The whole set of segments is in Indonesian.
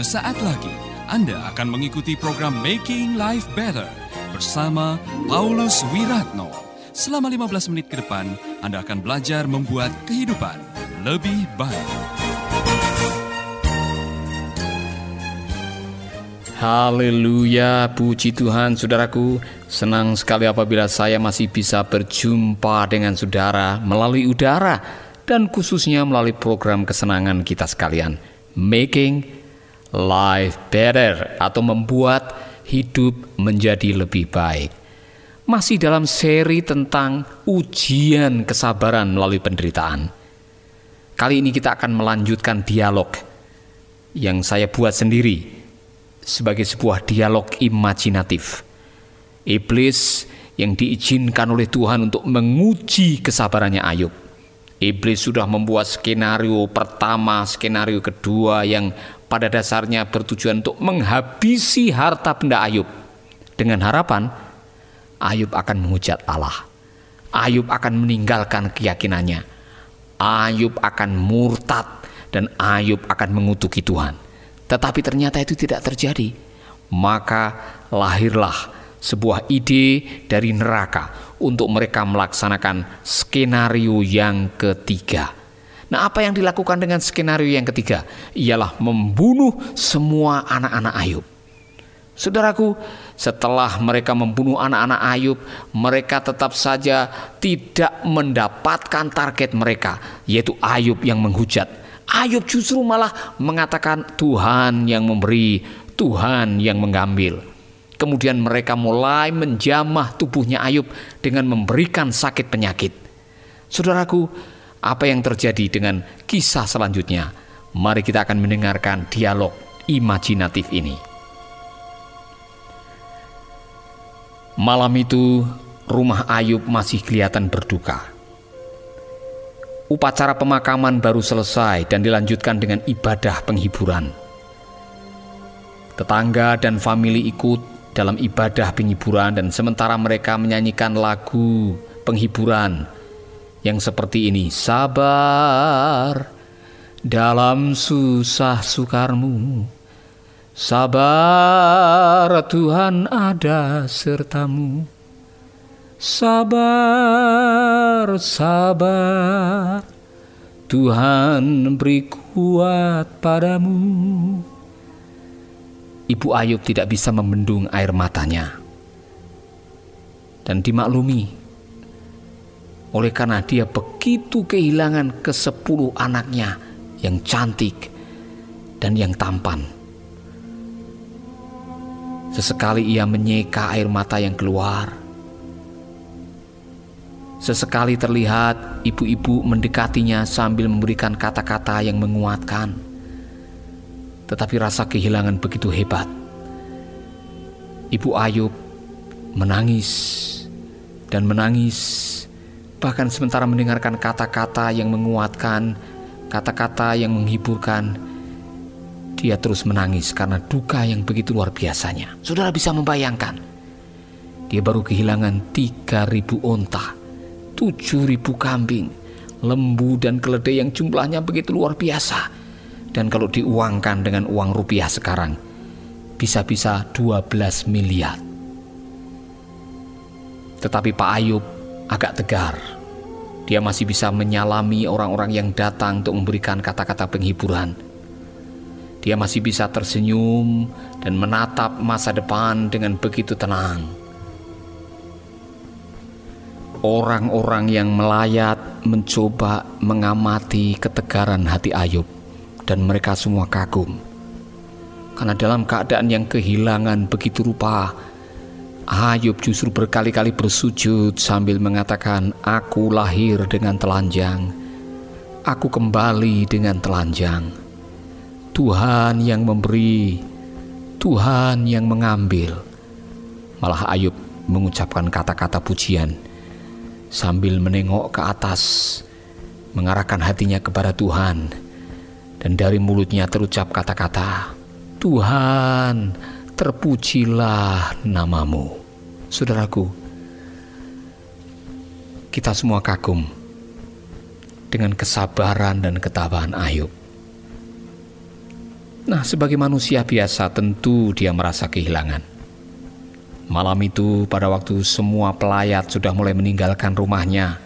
Sesaat lagi Anda akan mengikuti program Making Life Better bersama Paulus Wiratno. Selama 15 menit ke depan, Anda akan belajar membuat kehidupan lebih baik. Haleluya, puji Tuhan saudaraku Senang sekali apabila saya masih bisa berjumpa dengan saudara melalui udara Dan khususnya melalui program kesenangan kita sekalian Making Life Better Atau membuat hidup menjadi lebih baik Masih dalam seri tentang ujian kesabaran melalui penderitaan Kali ini kita akan melanjutkan dialog yang saya buat sendiri sebagai sebuah dialog imajinatif. Iblis yang diizinkan oleh Tuhan untuk menguji kesabarannya Ayub. Iblis sudah membuat skenario pertama, skenario kedua yang pada dasarnya bertujuan untuk menghabisi harta benda Ayub. Dengan harapan Ayub akan menghujat Allah. Ayub akan meninggalkan keyakinannya. Ayub akan murtad dan Ayub akan mengutuki Tuhan. Tetapi ternyata itu tidak terjadi. Maka lahirlah sebuah ide dari neraka untuk mereka melaksanakan skenario yang ketiga. Nah, apa yang dilakukan dengan skenario yang ketiga? Ialah membunuh semua anak-anak Ayub. Saudaraku, setelah mereka membunuh anak-anak Ayub, mereka tetap saja tidak mendapatkan target mereka, yaitu Ayub yang menghujat Ayub justru malah mengatakan Tuhan yang memberi, Tuhan yang mengambil. Kemudian mereka mulai menjamah tubuhnya Ayub dengan memberikan sakit penyakit. Saudaraku, apa yang terjadi dengan kisah selanjutnya? Mari kita akan mendengarkan dialog imajinatif ini. Malam itu, rumah Ayub masih kelihatan berduka. Upacara pemakaman baru selesai dan dilanjutkan dengan ibadah penghiburan. Tetangga dan famili ikut dalam ibadah penghiburan dan sementara mereka menyanyikan lagu penghiburan yang seperti ini. Sabar dalam susah sukarmu. Sabar Tuhan ada sertamu. Sabar, sabar, Tuhan beri kuat padamu. Ibu Ayub tidak bisa membendung air matanya. Dan dimaklumi, oleh karena dia begitu kehilangan ke sepuluh anaknya yang cantik dan yang tampan. Sesekali ia menyeka air mata yang keluar Sesekali terlihat ibu-ibu mendekatinya sambil memberikan kata-kata yang menguatkan. Tetapi rasa kehilangan begitu hebat. Ibu Ayub menangis dan menangis, bahkan sementara mendengarkan kata-kata yang menguatkan, kata-kata yang menghiburkan. Dia terus menangis karena duka yang begitu luar biasanya. Saudara bisa membayangkan, dia baru kehilangan 3000 onta tujuh ribu kambing, lembu dan keledai yang jumlahnya begitu luar biasa. Dan kalau diuangkan dengan uang rupiah sekarang, bisa-bisa 12 miliar. Tetapi Pak Ayub agak tegar. Dia masih bisa menyalami orang-orang yang datang untuk memberikan kata-kata penghiburan. Dia masih bisa tersenyum dan menatap masa depan dengan begitu tenang orang-orang yang melayat mencoba mengamati ketegaran hati Ayub dan mereka semua kagum. Karena dalam keadaan yang kehilangan begitu rupa, Ayub justru berkali-kali bersujud sambil mengatakan, "Aku lahir dengan telanjang, aku kembali dengan telanjang. Tuhan yang memberi, Tuhan yang mengambil." Malah Ayub mengucapkan kata-kata pujian sambil menengok ke atas, mengarahkan hatinya kepada Tuhan, dan dari mulutnya terucap kata-kata, "Tuhan, terpujilah namamu." Saudaraku, kita semua kagum dengan kesabaran dan ketabahan Ayub. Nah, sebagai manusia biasa, tentu dia merasa kehilangan. Malam itu, pada waktu semua pelayat sudah mulai meninggalkan rumahnya,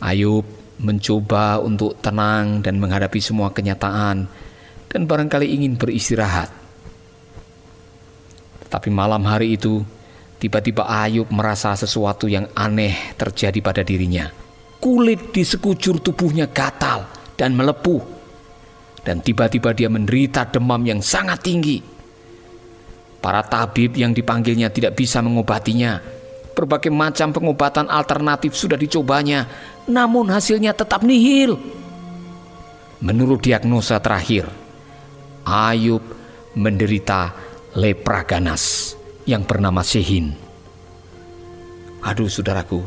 Ayub mencoba untuk tenang dan menghadapi semua kenyataan, dan barangkali ingin beristirahat. Tapi malam hari itu, tiba-tiba Ayub merasa sesuatu yang aneh terjadi pada dirinya. Kulit di sekujur tubuhnya gatal dan melepuh, dan tiba-tiba dia menderita demam yang sangat tinggi. Para tabib yang dipanggilnya tidak bisa mengobatinya. Berbagai macam pengobatan alternatif sudah dicobanya, namun hasilnya tetap nihil. Menurut diagnosa terakhir, Ayub menderita lepra ganas yang bernama Sehin. Aduh saudaraku,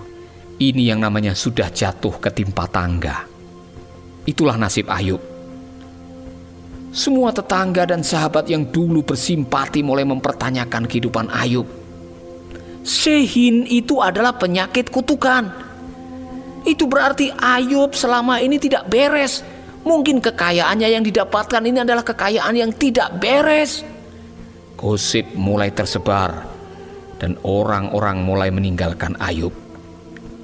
ini yang namanya sudah jatuh ketimpa tangga. Itulah nasib Ayub. Semua tetangga dan sahabat yang dulu bersimpati mulai mempertanyakan kehidupan Ayub. Sehin itu adalah penyakit kutukan itu berarti Ayub selama ini tidak beres. Mungkin kekayaannya yang didapatkan ini adalah kekayaan yang tidak beres. Gosip mulai tersebar dan orang-orang mulai meninggalkan Ayub.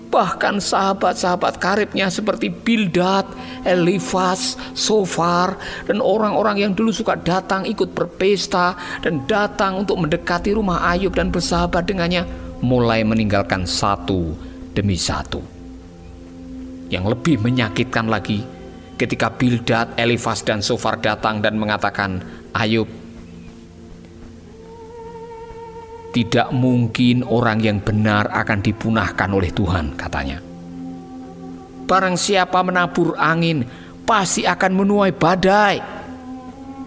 Bahkan sahabat-sahabat karibnya seperti Bildad, Elifas, Sofar, dan orang-orang yang dulu suka datang ikut berpesta dan datang untuk mendekati rumah Ayub dan bersahabat dengannya mulai meninggalkan satu demi satu. Yang lebih menyakitkan lagi ketika Bildad, Elifas dan Sofar datang dan mengatakan, Ayub, tidak mungkin orang yang benar akan dipunahkan oleh Tuhan, katanya. Barang siapa menabur angin, pasti akan menuai badai.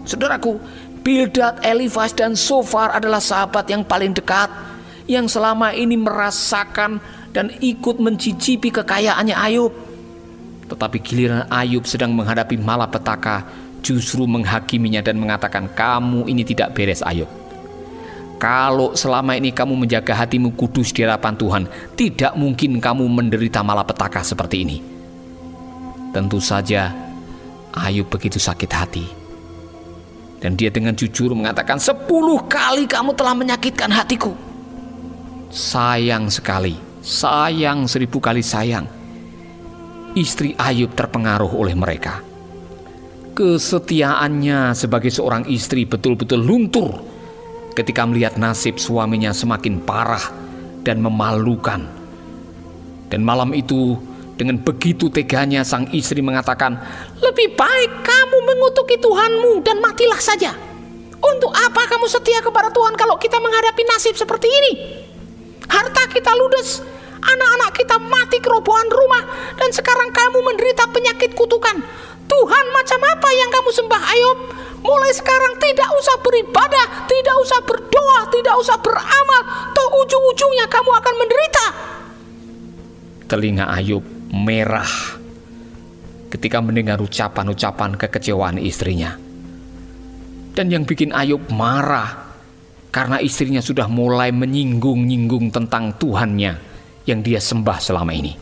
Saudaraku, Bildad, Elifas, dan Sofar adalah sahabat yang paling dekat, yang selama ini merasakan dan ikut mencicipi kekayaannya Ayub. Tetapi giliran Ayub sedang menghadapi malapetaka, justru menghakiminya dan mengatakan, "Kamu ini tidak beres, Ayub." Kalau selama ini kamu menjaga hatimu kudus di hadapan Tuhan, tidak mungkin kamu menderita malapetaka seperti ini. Tentu saja Ayub begitu sakit hati. Dan dia dengan jujur mengatakan, sepuluh kali kamu telah menyakitkan hatiku. Sayang sekali, sayang seribu kali sayang istri Ayub terpengaruh oleh mereka. Kesetiaannya sebagai seorang istri betul-betul luntur ketika melihat nasib suaminya semakin parah dan memalukan. Dan malam itu dengan begitu teganya sang istri mengatakan, "Lebih baik kamu mengutuki Tuhanmu dan matilah saja. Untuk apa kamu setia kepada Tuhan kalau kita menghadapi nasib seperti ini? Harta kita ludes, anak-anak kita mati kerobohan rumah, dan sekarang kamu menderita penyakit kutukan. Tuhan macam apa yang kamu sembah Ayub? Mulai sekarang tidak usah beribadah, tidak usah berdoa, tidak usah beramal, toh ujung-ujungnya kamu akan menderita. Telinga Ayub merah ketika mendengar ucapan-ucapan kekecewaan istrinya. Dan yang bikin Ayub marah karena istrinya sudah mulai menyinggung-nyinggung tentang Tuhannya yang dia sembah selama ini.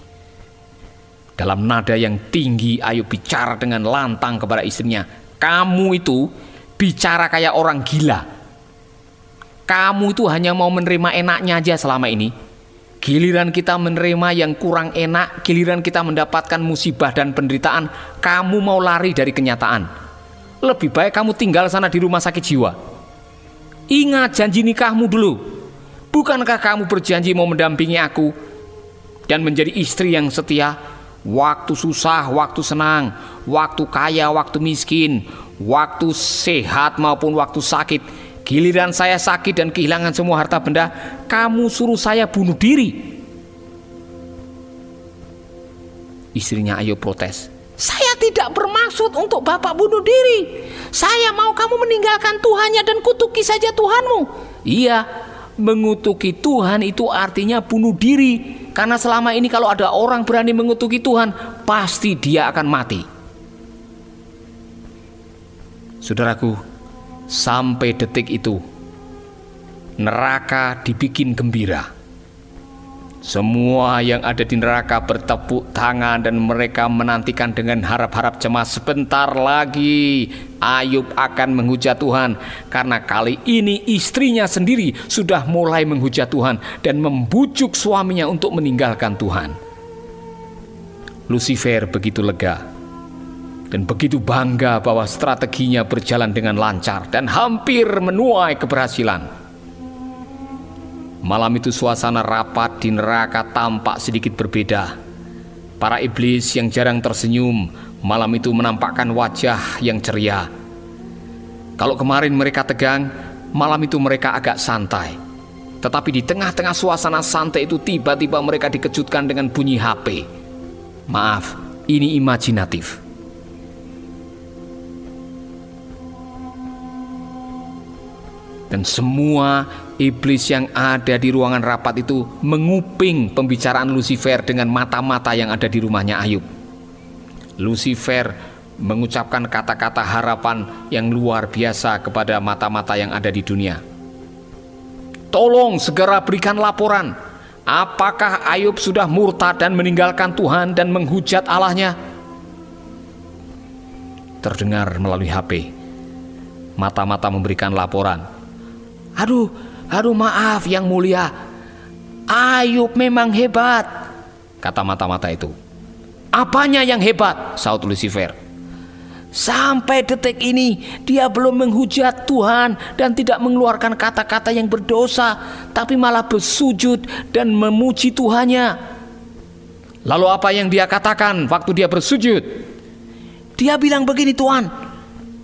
Dalam nada yang tinggi, Ayub bicara dengan lantang kepada istrinya, "Kamu itu bicara kayak orang gila. Kamu itu hanya mau menerima enaknya aja selama ini. Giliran kita menerima yang kurang enak, giliran kita mendapatkan musibah dan penderitaan, kamu mau lari dari kenyataan. Lebih baik kamu tinggal sana di rumah sakit jiwa. Ingat janji nikahmu dulu. Bukankah kamu berjanji mau mendampingi aku dan menjadi istri yang setia waktu susah, waktu senang, waktu kaya, waktu miskin, waktu sehat maupun waktu sakit. Giliran saya sakit dan kehilangan semua harta benda, kamu suruh saya bunuh diri. Istrinya Ayo protes. Saya tidak bermaksud untuk Bapak bunuh diri. Saya mau kamu meninggalkan Tuhannya dan kutuki saja Tuhanmu. Iya, mengutuki Tuhan itu artinya bunuh diri karena selama ini kalau ada orang berani mengutuki Tuhan, pasti dia akan mati. Saudaraku, sampai detik itu neraka dibikin gembira. Semua yang ada di neraka bertepuk tangan dan mereka menantikan dengan harap-harap cemas sebentar lagi Ayub akan menghujat Tuhan karena kali ini istrinya sendiri sudah mulai menghujat Tuhan dan membujuk suaminya untuk meninggalkan Tuhan. Lucifer begitu lega dan begitu bangga bahwa strateginya berjalan dengan lancar dan hampir menuai keberhasilan. Malam itu suasana rapat di neraka tampak sedikit berbeda. Para iblis yang jarang tersenyum malam itu menampakkan wajah yang ceria. Kalau kemarin mereka tegang, malam itu mereka agak santai. Tetapi di tengah-tengah suasana santai itu tiba-tiba mereka dikejutkan dengan bunyi HP. Maaf, ini imajinatif. Dan semua iblis yang ada di ruangan rapat itu menguping pembicaraan Lucifer dengan mata-mata yang ada di rumahnya Ayub. Lucifer mengucapkan kata-kata harapan yang luar biasa kepada mata-mata yang ada di dunia. Tolong segera berikan laporan. Apakah Ayub sudah murtad dan meninggalkan Tuhan dan menghujat Allahnya? Terdengar melalui HP. Mata-mata memberikan laporan. Aduh, Aduh maaf yang mulia, Ayub memang hebat, kata mata-mata itu. Apanya yang hebat? Saud Lucifer. Sampai detik ini dia belum menghujat Tuhan dan tidak mengeluarkan kata-kata yang berdosa, tapi malah bersujud dan memuji Tuhannya. Lalu apa yang dia katakan waktu dia bersujud? Dia bilang begini Tuhan,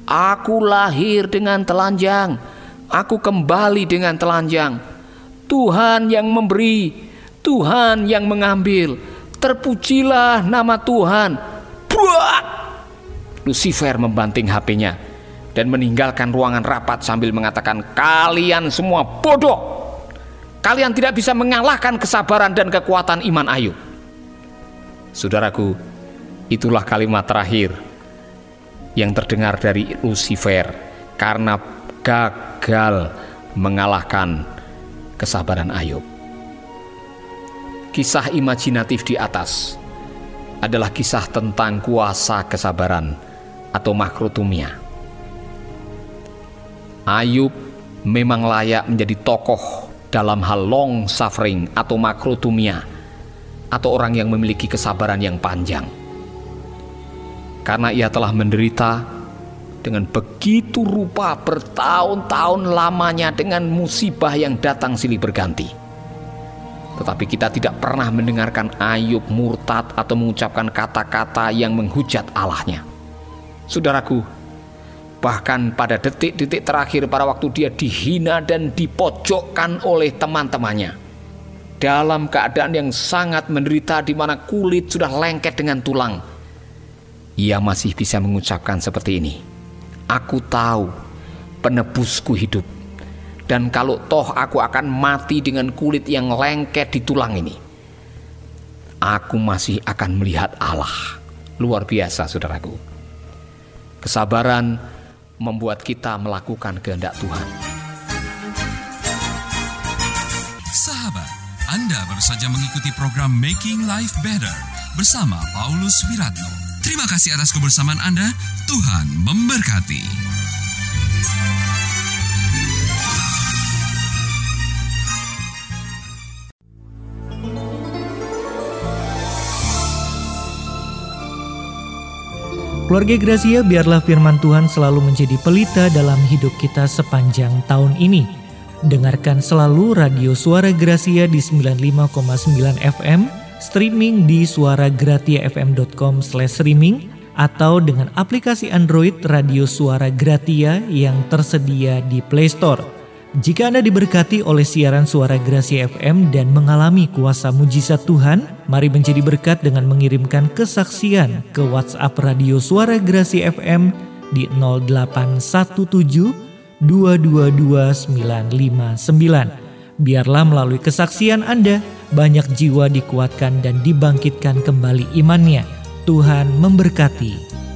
aku lahir dengan telanjang, Aku kembali dengan telanjang. Tuhan yang memberi, Tuhan yang mengambil. Terpujilah nama Tuhan. Buat! Lucifer membanting HP-nya dan meninggalkan ruangan rapat sambil mengatakan, "Kalian semua bodoh. Kalian tidak bisa mengalahkan kesabaran dan kekuatan iman Ayub." Saudaraku, itulah kalimat terakhir yang terdengar dari Lucifer karena gagal mengalahkan kesabaran Ayub. Kisah imajinatif di atas adalah kisah tentang kuasa kesabaran atau makrotumia. Ayub memang layak menjadi tokoh dalam hal long suffering atau makrotumia atau orang yang memiliki kesabaran yang panjang. Karena ia telah menderita dengan begitu rupa bertahun-tahun lamanya dengan musibah yang datang silih berganti. Tetapi kita tidak pernah mendengarkan Ayub murtad atau mengucapkan kata-kata yang menghujat Allahnya. Saudaraku, bahkan pada detik-detik terakhir pada waktu dia dihina dan dipojokkan oleh teman-temannya. Dalam keadaan yang sangat menderita di mana kulit sudah lengket dengan tulang. Ia masih bisa mengucapkan seperti ini. Aku tahu penebusku hidup. Dan kalau toh aku akan mati dengan kulit yang lengket di tulang ini. Aku masih akan melihat Allah. Luar biasa saudaraku. Kesabaran membuat kita melakukan kehendak Tuhan. Sahabat, Anda baru saja mengikuti program Making Life Better bersama Paulus Wiratno. Terima kasih atas kebersamaan Anda. Tuhan memberkati. Keluarga Gracia, biarlah firman Tuhan selalu menjadi pelita dalam hidup kita sepanjang tahun ini. Dengarkan selalu radio Suara Gracia di 95,9 FM, streaming di suaragratiafm.com/streaming atau dengan aplikasi Android Radio Suara Gratia yang tersedia di Play Store. Jika Anda diberkati oleh siaran suara Gracia FM dan mengalami kuasa mujizat Tuhan, mari menjadi berkat dengan mengirimkan kesaksian ke WhatsApp Radio Suara Gracia FM di 0817 222959. Biarlah melalui kesaksian Anda, banyak jiwa dikuatkan dan dibangkitkan kembali imannya. Tuhan memberkati.